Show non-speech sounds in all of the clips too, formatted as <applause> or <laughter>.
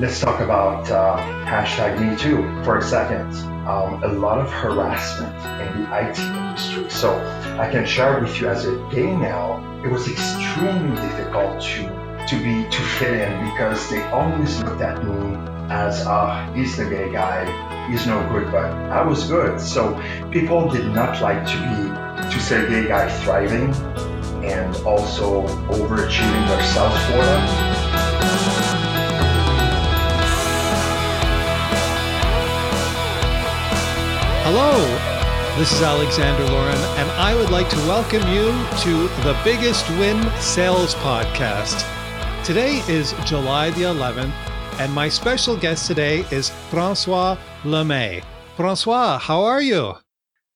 let's talk about uh, hashtag Me Too for a second. Um, a lot of harassment in the IT industry. So I can share with you as a gay male, it was extremely difficult to to be to fit in because they always looked at me as uh, he's the gay guy, he's no good, but I was good. So people did not like to be to say gay guy thriving and also overachieving themselves for them. Hello, this is Alexander Lauren, and I would like to welcome you to the Biggest Win Sales Podcast. Today is July the 11th, and my special guest today is Francois Lemay. Francois, how are you?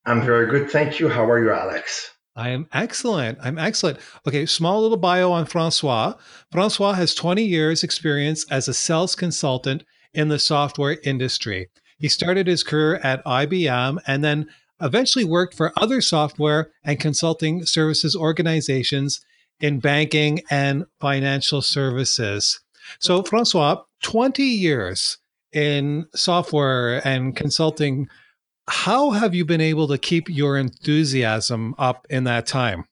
I'm very good, thank you. How are you, Alex? I am excellent. I'm excellent. Okay, small little bio on Francois. Francois has 20 years experience as a sales consultant in the software industry. He started his career at IBM and then eventually worked for other software and consulting services organizations in banking and financial services. So, Francois, 20 years in software and consulting. How have you been able to keep your enthusiasm up in that time?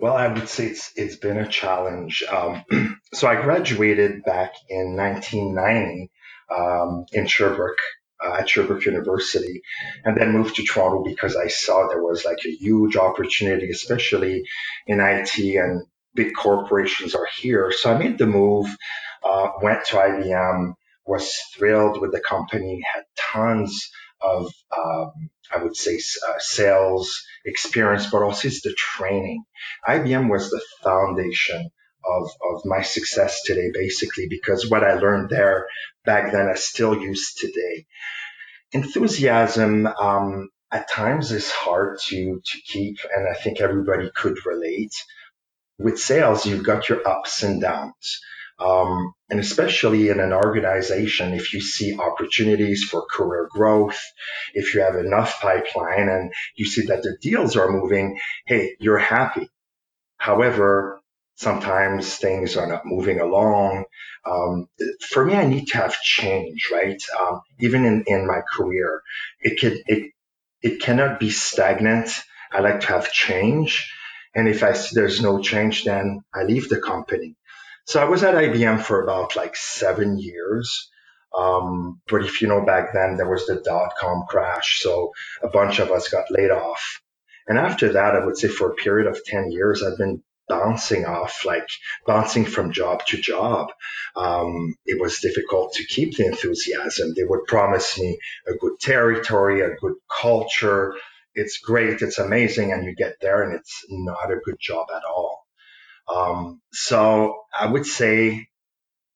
Well, I would say it's it's been a challenge. Um, <clears throat> so I graduated back in 1990 um, in Sherbrooke uh, at Sherbrooke University, and then moved to Toronto because I saw there was like a huge opportunity, especially in IT and big corporations are here. So I made the move, uh, went to IBM, was thrilled with the company, had tons of, um, I would say, uh, sales experience, but also it's the training. IBM was the foundation of, of my success today, basically, because what I learned there back then I still use today. Enthusiasm um, at times is hard to, to keep, and I think everybody could relate. With sales, you've got your ups and downs. Um, and especially in an organization, if you see opportunities for career growth, if you have enough pipeline and you see that the deals are moving, hey, you're happy. However, sometimes things are not moving along. Um, for me, I need to have change, right? Um, even in, in my career, it could, it, it cannot be stagnant. I like to have change. And if I see there's no change, then I leave the company. So I was at IBM for about like seven years. Um, but if you know back then, there was the dot com crash. So a bunch of us got laid off. And after that, I would say for a period of 10 years, I've been bouncing off, like bouncing from job to job. Um, it was difficult to keep the enthusiasm. They would promise me a good territory, a good culture. It's great, it's amazing, and you get there and it's not a good job at all. Um, so I would say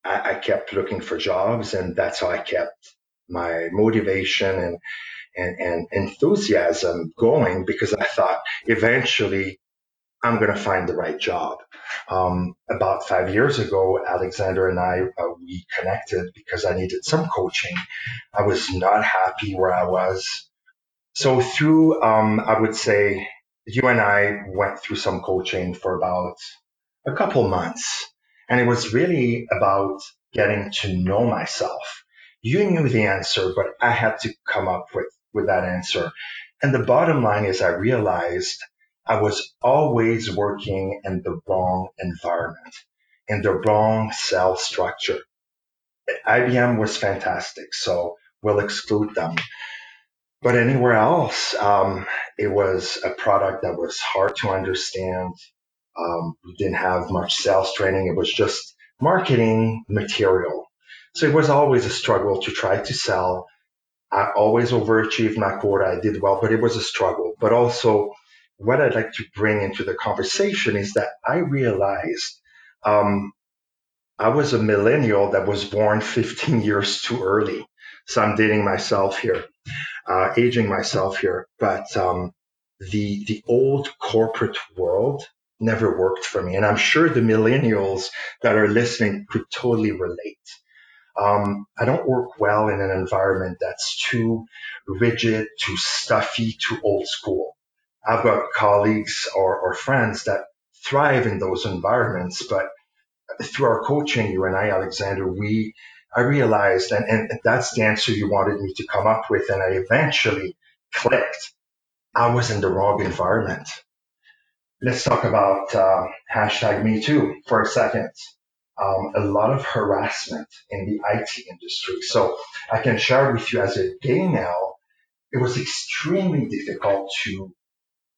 I, I kept looking for jobs, and that's how I kept my motivation and and, and enthusiasm going because I thought eventually I'm going to find the right job. Um, about five years ago, Alexander and I, uh, we connected because I needed some coaching. I was not happy where I was. So through, um, I would say you and I went through some coaching for about a couple months and it was really about getting to know myself. You knew the answer, but I had to come up with, with that answer. And the bottom line is I realized I was always working in the wrong environment, in the wrong cell structure. IBM was fantastic, so we'll exclude them. But anywhere else, um, it was a product that was hard to understand. Um, we didn't have much sales training. It was just marketing material. So it was always a struggle to try to sell. I always overachieved my quota. I did well, but it was a struggle. But also what I'd like to bring into the conversation is that I realized um, I was a millennial that was born 15 years too early. So I'm dating myself here, uh, aging myself here. But um, the the old corporate world never worked for me, and I'm sure the millennials that are listening could totally relate. Um, I don't work well in an environment that's too rigid, too stuffy, too old school. I've got colleagues or, or friends that thrive in those environments, but through our coaching, you and I, Alexander, we I realized, and, and that's the answer you wanted me to come up with, and I eventually clicked. I was in the wrong environment. Let's talk about uh, hashtag Me Too for a second. Um, a lot of harassment in the IT industry. So I can share with you as a gay male, it was extremely difficult to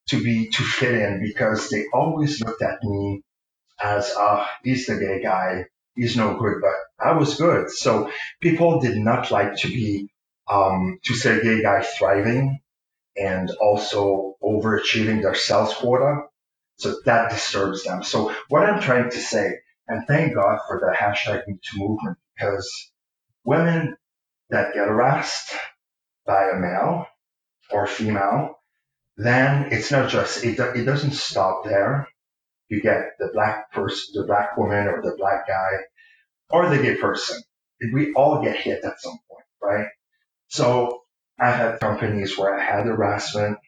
to be to fit in because they always looked at me as ah, he's the gay guy, he's no good, but I was good. So people did not like to be um, to say gay guy thriving and also overachieving their sales quota. So that disturbs them. So what I'm trying to say, and thank God for the hashtag Me Too movement, because women that get harassed by a male or female, then it's not just, it, it doesn't stop there. You get the black person, the black woman or the black guy or the gay person. We all get hit at some point, right? So I had companies where I had harassment.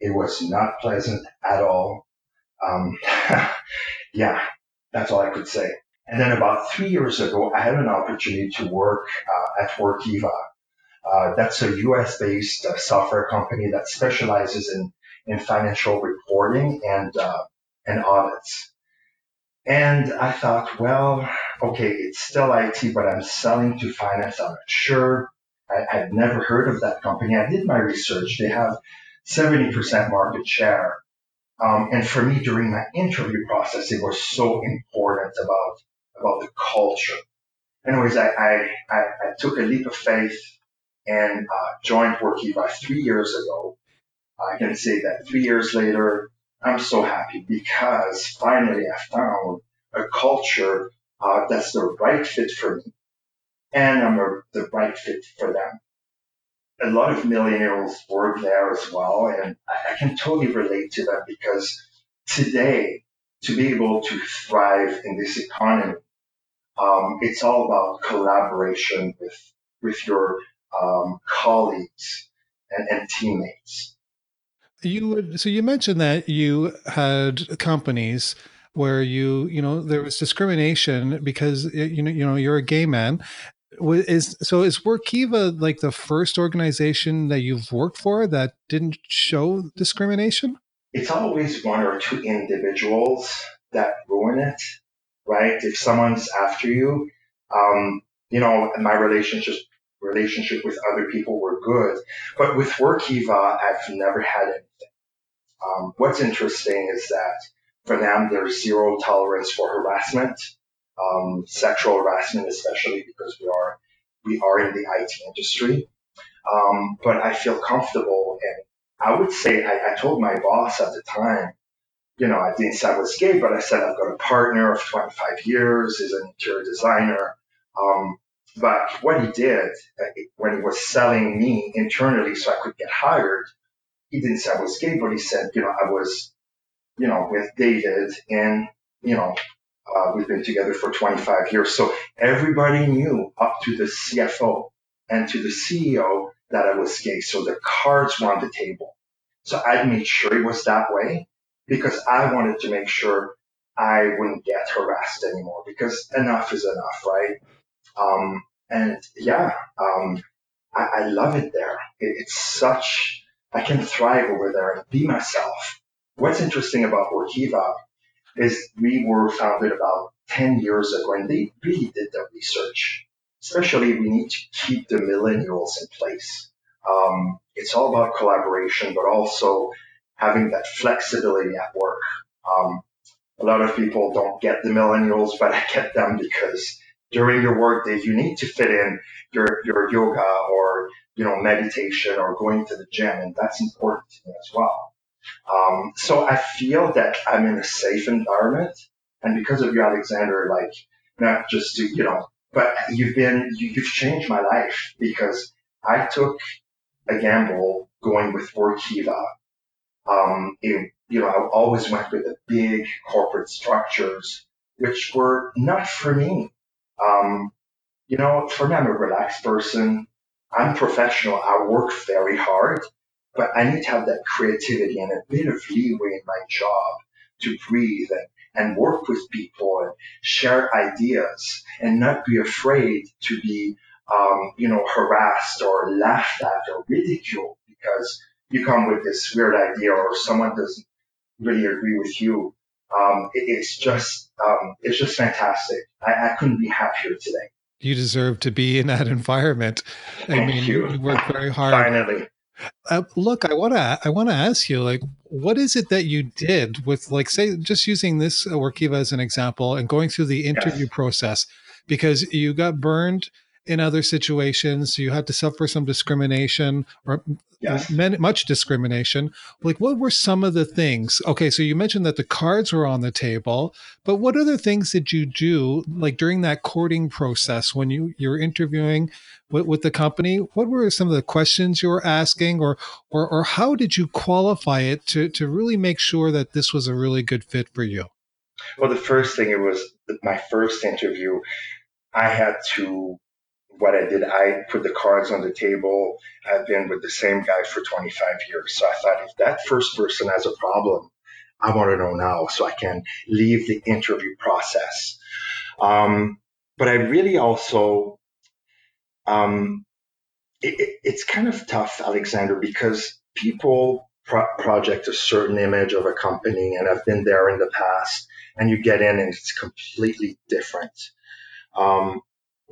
It was not pleasant at all. Um, <laughs> yeah, that's all I could say. And then about three years ago, I had an opportunity to work uh, at Workiva. Uh, that's a US based uh, software company that specializes in, in financial reporting and, uh, and audits. And I thought, well, okay, it's still IT, but I'm selling to finance. I'm not sure. I, had never heard of that company. I did my research. They have 70% market share. Um, and for me, during my interview process, it was so important about about the culture. Anyways, I I, I, I took a leap of faith and uh, joined Workiva three years ago. I can say that three years later, I'm so happy because finally I found a culture uh, that's the right fit for me, and I'm a, the right fit for them. A lot of millennials work there as well, and I, I can totally relate to them because today, to be able to thrive in this economy, um, it's all about collaboration with with your um, colleagues and, and teammates. You would so you mentioned that you had companies where you you know there was discrimination because you know you know you're a gay man is so is Workiva like the first organization that you've worked for that didn't show discrimination? It's always one or two individuals that ruin it, right? If someone's after you, um, you know, my relationship relationship with other people were good, but with Workiva, I've never had anything. Um, what's interesting is that for them, there's zero tolerance for harassment, um, sexual harassment, especially because we are we are in the IT industry. Um, but I feel comfortable, and I would say I, I, told my boss at the time, you know, I didn't say I was gay, but I said I've got a partner of 25 years, is an interior designer. Um, but what he did uh, when he was selling me internally so I could get hired, he didn't say I was gay, but he said, you know, I was, you know, with David and, you know, uh, we've been together for 25 years. So everybody knew up to the CFO and to the CEO that I was gay. So the cards were on the table. So I made sure it was that way because I wanted to make sure I wouldn't get harassed anymore because enough is enough, right? Um, and yeah, um, I, I, love it there. It, it's such, I can thrive over there and be myself. What's interesting about Workiva is we were founded about 10 years ago and they really did the research. Especially we need to keep the millennials in place. Um, it's all about collaboration, but also having that flexibility at work. Um, a lot of people don't get the millennials, but I get them because during your work workday, you need to fit in your, your yoga or, you know, meditation or going to the gym. And that's important to me as well. Um, so I feel that I'm in a safe environment. And because of you, Alexander, like, not just to, you know, but you've been, you, you've changed my life because I took a gamble going with Workiva. Um, it, you know, I always went with the big corporate structures, which were not for me. Um, you know, for me, I'm a relaxed person. I'm professional. I work very hard, but I need to have that creativity and a bit of leeway in my job to breathe and, and work with people and share ideas and not be afraid to be, um, you know, harassed or laughed at or ridiculed because you come with this weird idea or someone doesn't really agree with you. Um, it, it's just, um, it's just fantastic. I, I couldn't be happier today. You deserve to be in that environment. I Thank mean, you. you work very <laughs> hard. Finally. Uh, look, I want to I want to ask you like what is it that you did with like say just using this Workiva as an example and going through the interview Yes. process because you got burned in other situations, you had to suffer some discrimination or Yes. much discrimination. Like what were some of the things? Okay, so you mentioned that the cards were on the table, but what other things did you do like during that courting process when you you're interviewing with, with the company? What were some of the questions you were asking, or or or how did you qualify it to to really make sure that this was a really good fit for you? Well, the first thing it was my first interview. I had to what I did. I put the cards on the table. I've been with the same guy for 25 years. So I thought if that first person has a problem, I want to know now so I can leave the interview process. Um, but I really also, um, it, it, it's kind of tough, Alexander, because people pro- project a certain image of a company, and I've been there in the past, and you get in and it's completely different. Um,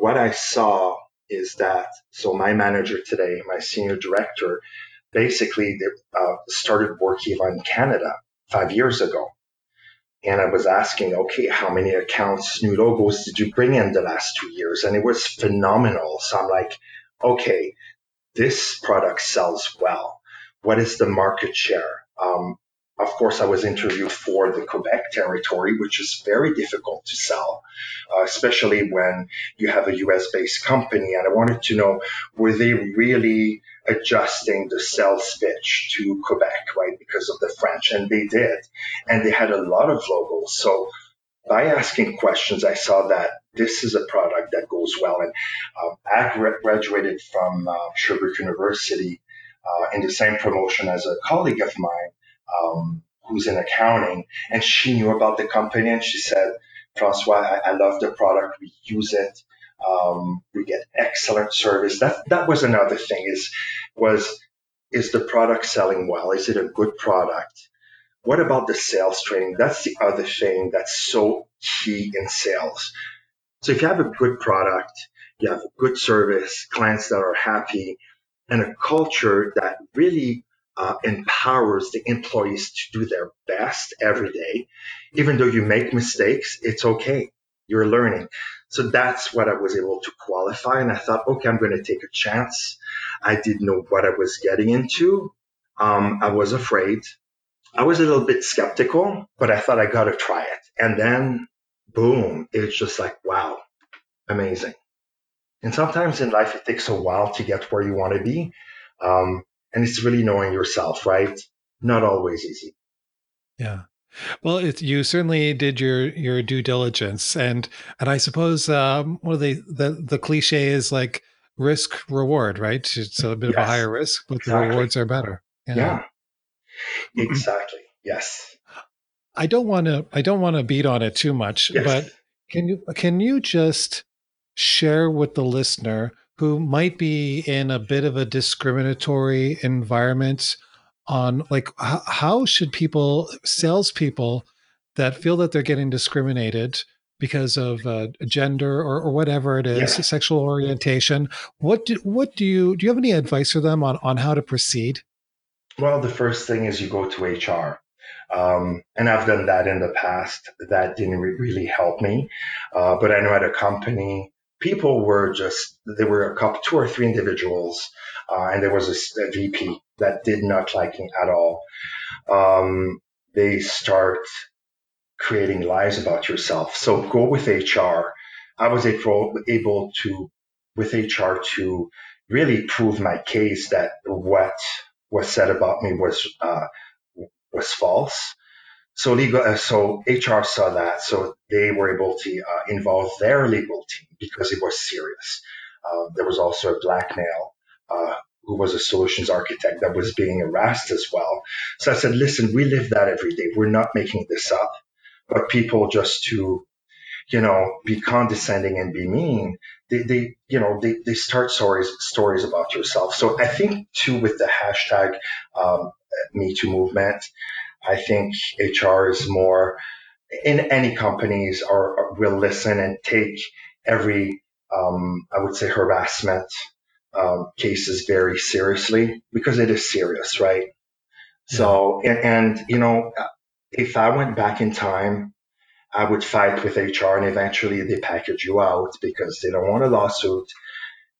what I saw is that, so my manager today, my senior director, basically uh, started Workiva in Canada five years ago. And I was asking, okay, how many accounts, new logos did you bring in the last two years? And it was phenomenal. So I'm like, okay, this product sells well. What is the market share? Um, of course, I was interviewed for the Quebec territory, which is very difficult to sell, uh, especially when you have a US based company. And I wanted to know were they really adjusting the sales pitch to Quebec, right, because of the French? And they did. And they had a lot of logos. So by asking questions, I saw that this is a product that goes well. And um, I graduated from uh, Sherbrooke University uh, in the same promotion as a colleague of mine um, who's in accounting, and she knew about the company, and she said, "Francois, I, I love the product. We use it. Um, we get excellent service." That that was another thing. Is was is the product selling well? Is it a good product? What about the sales training? That's the other thing that's so key in sales. So if you have a good product, you have a good service, clients that are happy, and a culture that really uh, empowers the employees to do their best every day. Even though you make mistakes, it's okay. You're learning. So that's what I was able to qualify. And I thought, okay, I'm going to take a chance. I didn't know what I was getting into. Um, I was afraid. I was a little bit skeptical, but I thought I got to try it. And then, boom, it's just like, wow, amazing. And sometimes in life, it takes a while to get where you want to be. Um, and it's really knowing yourself, right? Not always easy. Yeah. Well, it, you certainly did your your due diligence, and and I suppose um, one of the, the the cliche is like risk reward, right? It's a bit yes, of a higher risk, but exactly. the rewards are better. Yeah, yeah. exactly. Yes. I don't want to I don't want to beat on it too much, yes. but can you can you just share with the listener who might be in a bit of a discriminatory environment on like h- how should people salespeople that feel that they're getting discriminated because of uh, gender or, or whatever it is, yeah. sexual orientation. What do what do you do? You have any advice for them on on how to proceed? Well, the first thing is you go to HR. Um, and I've done that in the past. That didn't really help me. Uh, but I know at a company, people were just there were a couple two or three individuals uh, and there was a, a, vp that did not like me at all. Um, they start creating lies about yourself. So go with hr i was able, able to with hr to really prove my case that what was said about me was uh, was false so legal, uh, so HR saw that, so they were able to uh, involve their legal team because it was serious. Uh, there was also a black male uh, who was a solutions architect that was being harassed as well. So I said, listen, we live that every day. We're not making this up. but people just to, you know, be condescending and be mean, they, they you know, they, they start stories, stories about yourself. So I think too, with the hashtag, um, Me Too movement, I think HR is more in any companies are will listen and take every um, I would say harassment um, cases very seriously because it is serious, right? Yeah. So and, and you know if I went back in time, I would fight with HR and eventually they package you out because they don't want a lawsuit.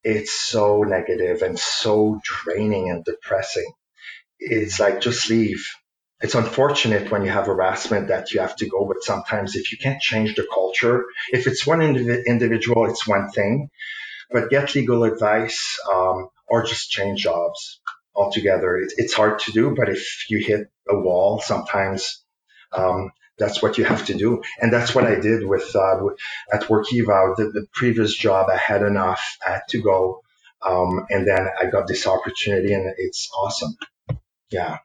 It's so negative and so draining and depressing. It's like just leave it's unfortunate when you have harassment that you have to go, but sometimes if you can't change the culture, if it's one indiv- individual, it's one thing, but get legal advice um, or just change jobs altogether. It, it's hard to do, but if you hit a wall, sometimes um, that's what you have to do. And that's what I did with uh, at Workiva. The, the, previous job, I had enough, I had to go. Um, and then I got this opportunity and it's awesome. Yeah.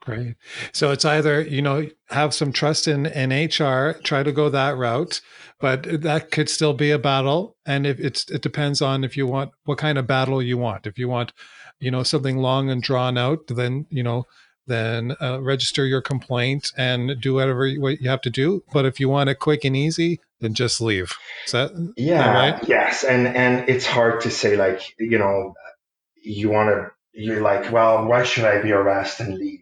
Great. So it's either, you know, have some trust in, in HR, try to go that route, but that could still be a battle. And if it's, it depends on if you want, what kind of battle you want. If you want, you know, something long and drawn out, then, you know, then uh, register your complaint and do whatever you, what you have to do. But if you want it quick and easy, then just leave. Is that, yeah, that right? Yes. And, and it's hard to say like, you know, you want to, you're like, well, why should I be harassed and leave?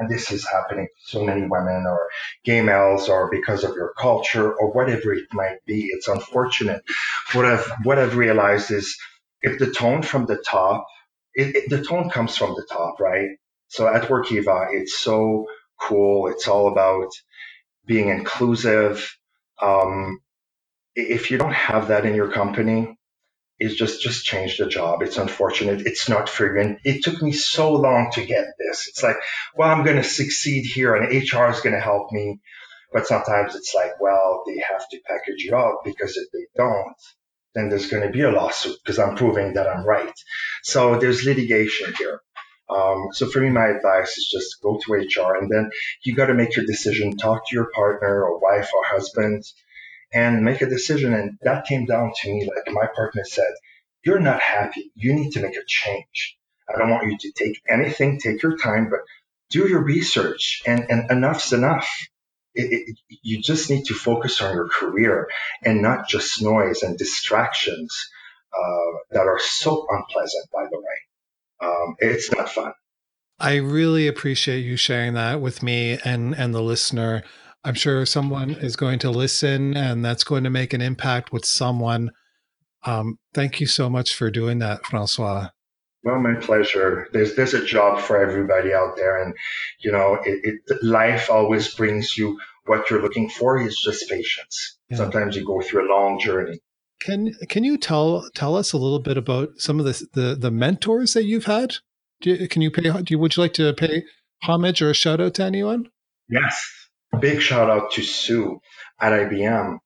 And this is happening to so many women or gay males or because of your culture or whatever it might be. It's unfortunate. What I've, what I've realized is if the tone from the top, it, it, the tone comes from the top, right? So at Workiva, it's so cool. It's all about being inclusive. Um, if you don't have that in your company, is just just change the job. It's unfortunate. It's not for you. And it took me so long to get this. It's like, well, I'm going to succeed here, and HR is going to help me. But sometimes it's like, well, they have to package you up because if they don't, then there's going to be a lawsuit because I'm proving that I'm right. So there's litigation here. Um, so for me, my advice is just go to HR and then you got to make your decision. Talk to your partner or wife or husband and make a decision. And that came down to me, like my partner said, you're not happy. You need to make a change. I don't want you to take anything, take your time, but do your research and, and enough's enough. It, it, you just need to focus on your career and not just noise and distractions uh, that are so unpleasant, by the way. Um, it's not fun. I really appreciate you sharing that with me and, and the listener. I'm sure someone is going to listen and that's going to make an impact with someone. Um, thank you so much for doing that, Francois. Well, my pleasure. There's there's a job for everybody out there, and you know, it, it life always brings you what you're looking for. Is just patience. Yeah. Sometimes you go through a long journey. Can can you tell tell us a little bit about some of the the, the mentors that you've had? You, can you pay? Do you, would you like to pay homage or a shout out to anyone? Yes, big shout out to Sue at IBM.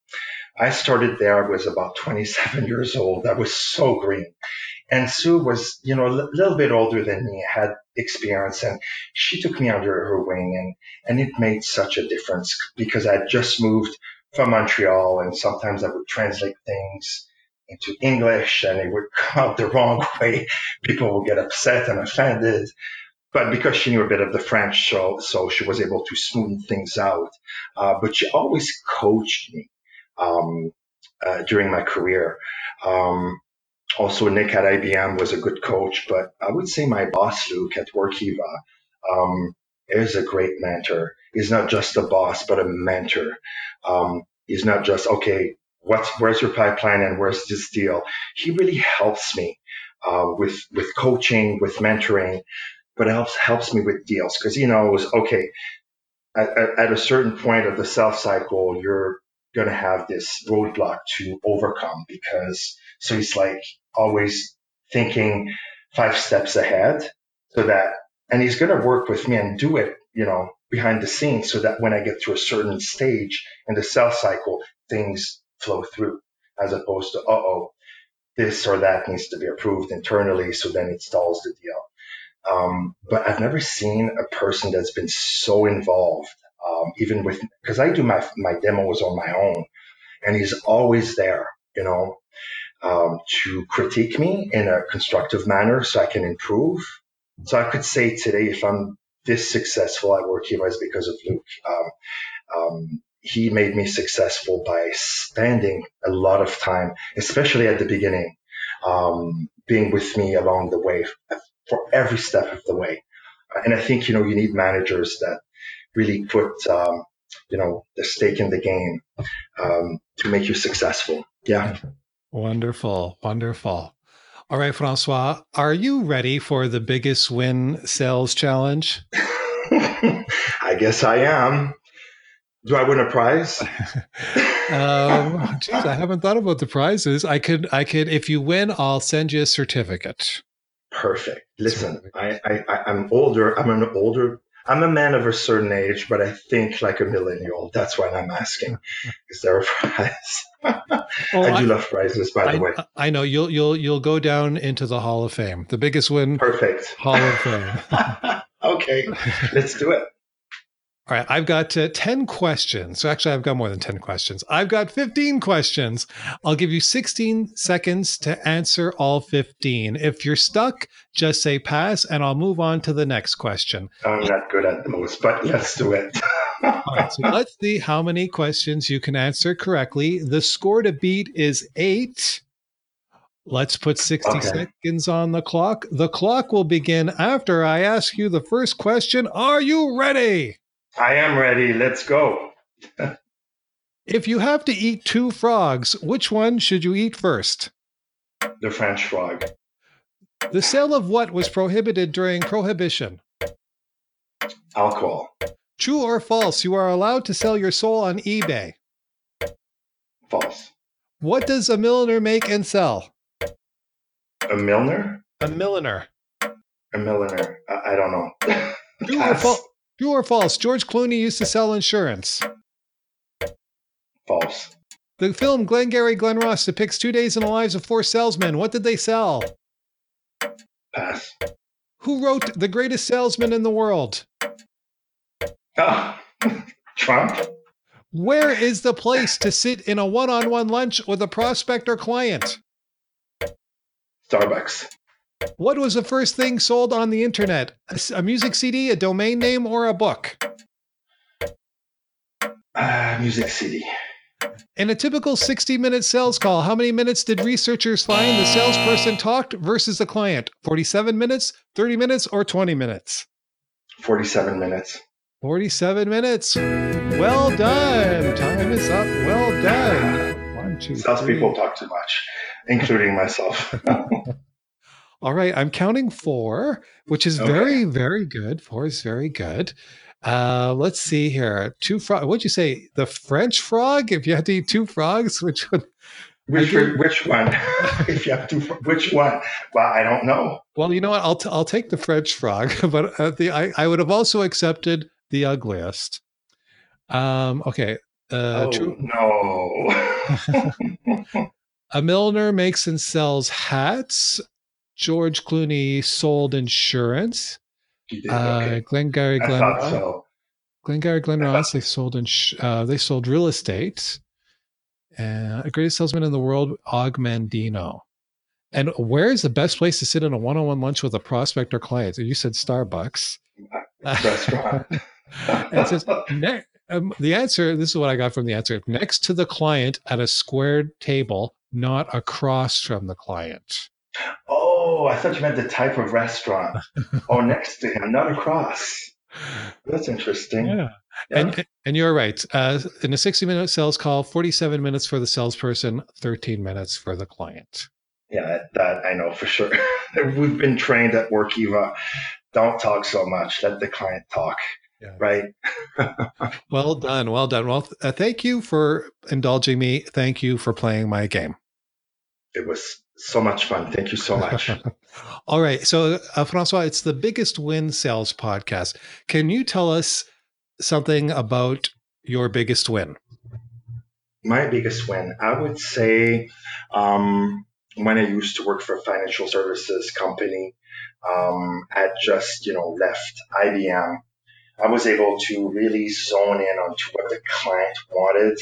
I started there, I was about 27 <laughs> years old. I was so green. And Sue was, you know, a little bit older than me, had experience, and she took me under her wing, and, and it made such a difference because I had just moved from Montreal, and sometimes I would translate things into English, and it would <laughs> come out the wrong <laughs> way. People would get upset and offended but because she knew a bit of the French, so, so she was able to smooth things out. Uh, but she always coached me um, uh, during my career. Um, also, Nick at IBM was a good coach, but I would say my boss, Luke at Workiva, um, is a great mentor. He's not just a boss, but a mentor. Um, he's not just, okay, what's, where's your pipeline and where's this deal? He really helps me uh, with, with coaching, with mentoring, but it helps helps me with deals because he knows okay at, at, a certain point of the sales cycle you're going to have this roadblock to overcome because so he's like always thinking five steps ahead so that and he's going to work with me and do it you know behind the scenes so that when i get to a certain stage in the sales cycle things flow through as opposed to uh-oh this or that needs to be approved internally so then it stalls the deal um, but I've never seen a person that's been so involved um, even with because I do my my demos on my own, and he's always there, you know, um, to critique me in a constructive manner so I can improve. So I could say today, if I'm this successful at Workiva, is because of Luke. Um, um, he made me successful by spending a lot of time, especially at the beginning, um, being with me along the way for every step of the way. And I think, you know, you need managers that really put, um, you know, the stake in the game um, to make you successful. Yeah. Wonderful. Wonderful. All right, Francois, are you ready for the biggest win sales challenge? <laughs> I guess I am. Do I win a prize? <laughs> um, geez, I haven't thought about the prizes. I could, I could. If you win, I'll send you a certificate. Perfect. Listen, I, I, I'm older. I'm an older. I'm a man of a certain age, but I think like a millennial. That's why I'm asking. <laughs> Is there a prize? <laughs> I do love prizes, by I, the way. I know you'll you'll you'll go down into the Hall of Fame. The biggest win. Perfect. Hall of Fame. <laughs> okay, let's do it. All right, I've got uh, 10 questions. So actually, I've got more than 10 questions. I've got 15 questions. I'll give you 16 seconds to answer all 15. If you're stuck, just say pass and I'll move on to the next question. I'm not good at those, but let's do it. all right, so let's see how many questions you can answer correctly. The score to beat is eight. Let's put 60 okay. seconds on the clock. The clock will begin after I ask you the first question. Are you ready? I am ready. Let's go. <laughs> if you have to eat two frogs, which one should you eat first? The French frog. The sale of what was prohibited during Prohibition? Alcohol. True or false, you are allowed to sell your soul on eBay? False. What does a milliner make and sell? A milliner? A milliner. A milliner. I, I don't know. True or? <laughs> True or false? George Clooney used to sell insurance. False. The film Glengarry Glen Ross depicts two days in the lives of four salesmen. What did they sell? Pass. Who wrote The Greatest Salesman in the World? Oh, <laughs> Trump. Where is the place to sit in a one on one lunch with a prospect or client? Starbucks. What was the first thing sold on the internet? A, a music CD, a domain name, or a book? Uh, music CD. In a typical 60 minute sales call, how many minutes did researchers find the salesperson talked versus the client? 47 minutes, 30 minutes, or 20 minutes? 47 minutes. 47 minutes. Well done. Time is up. Well done. One, two, Salespeople talk too much, including myself. <laughs> All right, I'm counting four, which is okay. very, very good. Four is very good. Uh, let's see here. Two frog. What'd you say? The French frog? If you had to eat two frogs, <laughs> which one? Which, which one? <laughs> if you have to, which one? Well, I don't know. Well, you know what? I'll, t- I'll take the French frog, <laughs> but uh, the I, I would have also accepted the ugliest. Um, okay. Uh, oh, true. no. a milliner makes and sells hats. George Clooney sold insurance. Did, uh, okay. Glengarry Glen Ross. So. Glengarry Glen Ross. They sold ins- uh, they sold real estate. Uh, a greatest salesman in the world, Og Mandino. And where is the best place to sit in a one-on-one lunch with a prospect or client? You said Starbucks. <laughs> Restaurant. <laughs> it says ne- um, the answer. This is what I got from the answer. Next to the client at a squared table, not across from the client. Oh, I thought you meant the type of restaurant. <laughs> oh, next to him, not across. That's interesting. Yeah. yeah. And, and you're right. Uh, in a 60 minute sales call, 47 minutes for the salesperson, 13 minutes for the client. Yeah, that I know for sure. <laughs> We've been trained at Workiva. Don't talk so much. Let the client talk. Yeah. Right. <laughs> well done. Well done. Well, uh, thank you for indulging me. Thank you for playing my game. It was so much fun. Thank you so much. <laughs> All right. So, uh, Francois, it's the biggest win sales podcast. Can you tell us something about your biggest win? My biggest win, I would say, um, when I used to work for a financial services company, um, I just you know left IBM I was able to really zone in onto what the client wanted.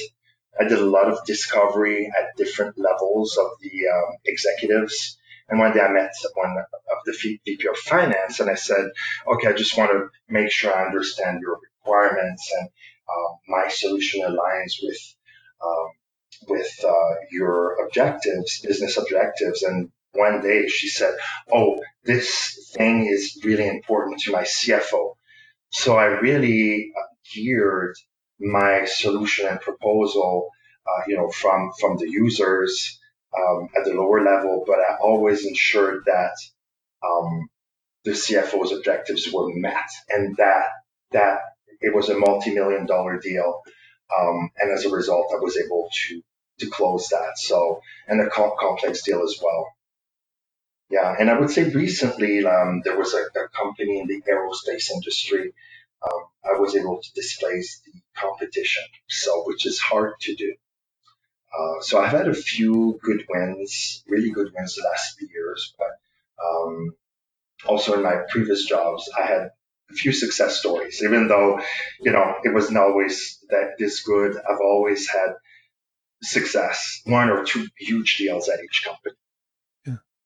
I did a lot of discovery at different levels of the um, executives. And one day I met one of the VP of finance and I said, okay, I just want to make sure I understand your requirements and uh, my solution aligns with um, with uh, your objectives, business objectives. And one day she said, "Oh, this thing is really important to my CFO." So I really geared my solution and proposal, uh, you know, from from the users um, at the lower level, but I always ensured that um, the CFO's objectives were met, and that that it was a multi-million dollar deal. Um, and as a result, I was able to to close that. So, and a complex deal as well. Yeah, and I would say recently um, there was a, a, company in the aerospace industry. Um, I was able to displace the competition, so which is hard to do. Uh, so I've had a few good wins, really good wins the last few years, but um, also in my previous jobs, I had a few success stories. Even though, you know, it wasn't always that this good, I've always had success, one or two huge deals at each company.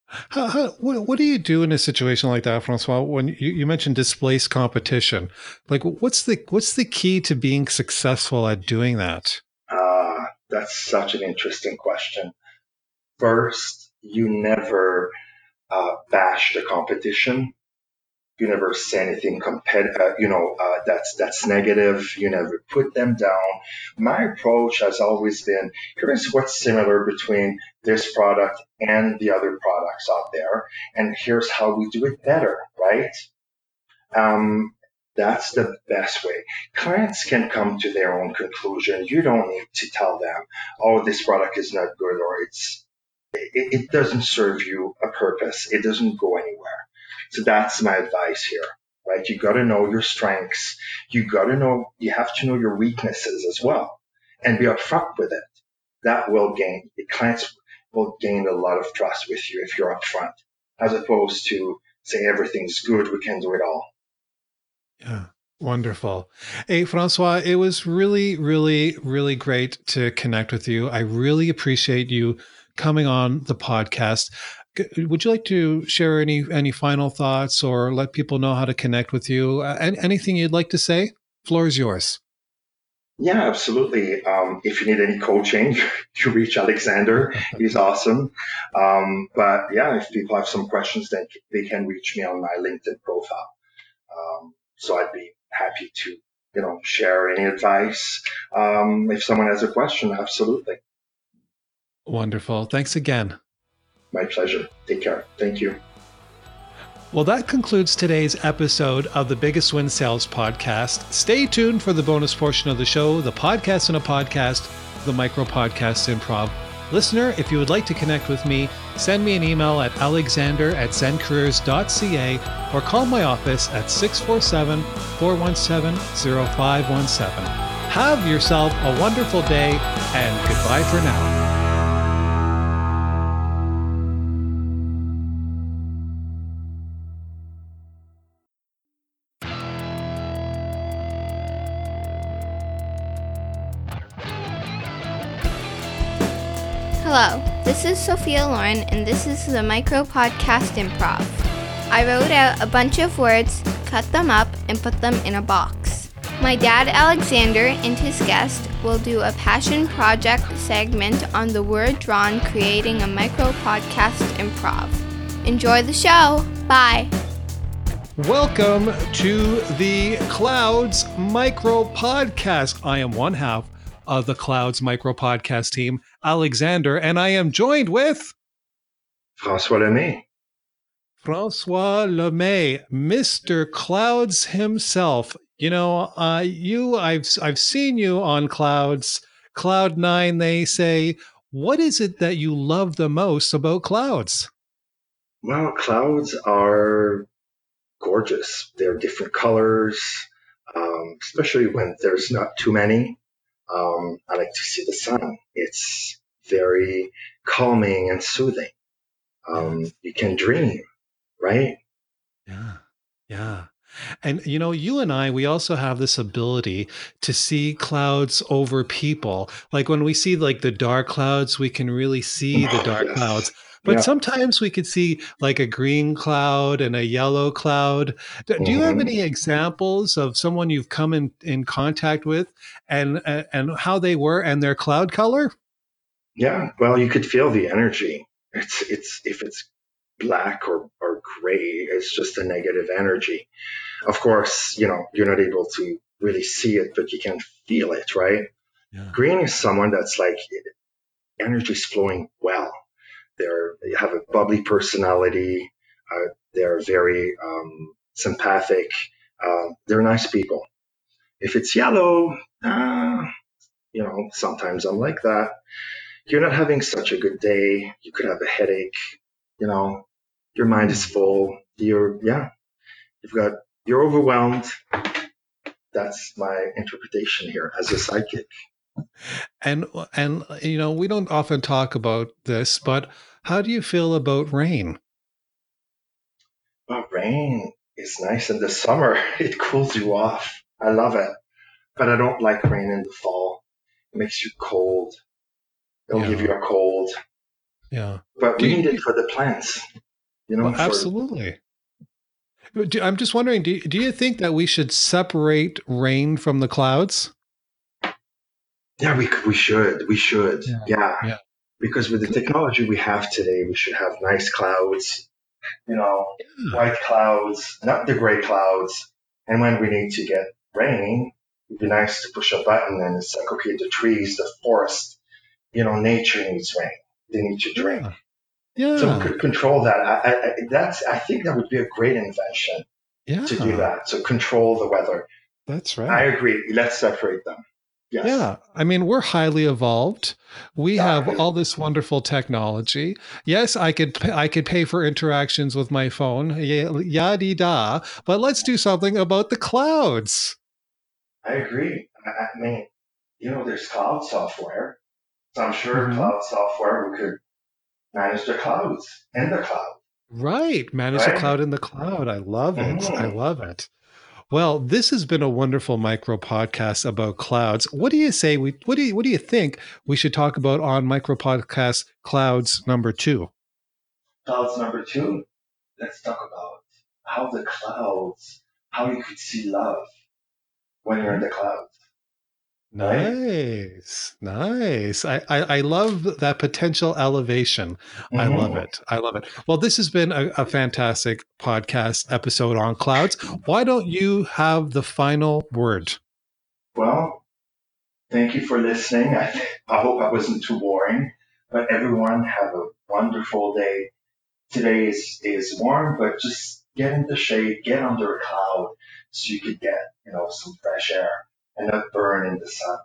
How, how, what, what do you do in a situation like that, Francois? When you, you mentioned displaced competition, like what's the what's the key to being successful at doing that? Ah, uh, that's such an interesting question. First, you never uh, bash the competition you never say anything compet- uh, you know uh, that's that's negative you never put them down my approach has always been here's what's similar between this product and the other products out there and here's how we do it better right um, that's the best way. Clients can come to their own conclusion. You don't need to tell them, oh, this product is not good or it's, it, it doesn't serve you a purpose. It doesn't go anywhere. So that's my advice here, right? You got to know your strengths. You got to know, you have to know your weaknesses as well and be upfront with it. That will gain, the clients will gain a lot of trust with you if you're upfront as opposed to saying everything's good. We can do it all. Yeah. Wonderful. Hey, Francois, it was really, really, really great to connect with you. I really appreciate you coming on the podcast. Would you like to share any any final thoughts or let people know how to connect with you? Uh, anything you'd like to say? Floor is yours. Yeah, absolutely. Um, if you need any coaching, <laughs> you reach Alexander. <laughs> He's awesome. Um, but yeah, if people have some questions, then they can reach me on my LinkedIn profile. Um, so I'd be happy to, you know, share any advice. Um, if someone has a question, absolutely. Wonderful. Thanks again. My pleasure. Take care. Thank you. Well, that concludes today's episode of the Biggest Win Sales Podcast. Stay tuned for the bonus portion of the show, the podcast in a podcast, the micro podcast improv. Listener, if you would like to connect with me, send me an email at alexander at zencareers.ca or call my office at 647 417 0517. Have yourself a wonderful day and goodbye for now. This is Sophia Lauren, and this is the Micro Podcast Improv. I wrote out a bunch of words, cut them up, and put them in a box. My dad, Alexander, and his guest will do a passion project segment on the word drawn creating a micro podcast improv. Enjoy the show. Bye. Welcome to the Clouds Micro Podcast. I am one half of the Clouds Micro Podcast team, Alexander, and I am joined with Francois Lemay. Francois Lemay, Mr. Clouds himself. You know, uh, you I've I've seen you on Clouds, Cloud Nine. They say, what is it that you love the most about clouds? Well, clouds are gorgeous. They're different colors, um, especially when there's not too many. Um, I like to see the sun. It's very calming and soothing. Um, you can dream, right? Yeah. Yeah. And you know, you and I, we also have this ability to see clouds over people. Like when we see like the dark clouds, we can really see the <laughs> dark yes. clouds. But Yeah. sometimes we could see like a green cloud and a yellow cloud. D- Do you have hmm any examples of someone you've come in, in contact with and uh, and how they were and their cloud color? Yeah. Well, you could feel the energy. It's it's if it's black or, or gray, it's just a negative energy. Of course, you know, you're not able to really see it, but you can feel it, right? Yeah. Green is someone that's like energy's flowing well. They're they have a bubbly personality. Uh, they're very um, sympathetic. Uh, they're nice people. If it's yellow, uh, you know, sometimes I'm like that. You're not having such a good day. You could have a headache. You know, your mind is full. You're yeah. You've got you're overwhelmed. That's my interpretation here as a psychic. And and you know, we don't often talk about this, but how do you feel about rain? Well, rain is nice in the summer. <laughs> It cools you off. I love it. But I don't like rain in the fall. It makes you cold. It'll give you a cold. Yeah. But Do we need it for the plants, you know, well, for absolutely. I'm just wondering, do, do you think that we should separate rain from the clouds? Yeah, we we should. We should. Yeah. Yeah. Yeah. Because with the technology we have today, we should have nice clouds, you know, Yeah. white clouds, not the gray clouds. And when we need to get rain, it'd be nice to push a button and it's like, okay, the trees, the forest, you know, nature needs rain. They need to drink. Yeah. So we could control that. I, I, I- that's, I think that would be a great invention yeah. to do that. So control the weather. That's right. I agree. Let's separate them. Yes. Yeah, I mean, we're highly evolved. We have all this wonderful technology. Yes, I could pay, I could pay for interactions with my phone, yada da. But let's do something about the clouds. I agree. I, I mean, you know, there's cloud software. So I'm sure hmm cloud software we could manage the clouds in the cloud, Right, manage the cloud in the cloud. I love it. I hmm love it. Well, this has been a wonderful micro podcast about clouds. What do you say we what do you what do you think we should talk about on micro podcast clouds number 2? Clouds number two. Let's talk about how the clouds, how you could see love when you're in the clouds? Nice, nice. I, I, I love that potential elevation. I mm-hmm. love it. I love it. Well, this has been a, a fantastic podcast episode on clouds. Why don't you have the final word? Well, thank you for listening. I, I hope I wasn't too boring, but everyone have a wonderful day. Today is, is warm, but just get in the shade, get under a cloud so you could get, you know, some fresh air and not burn in the sun.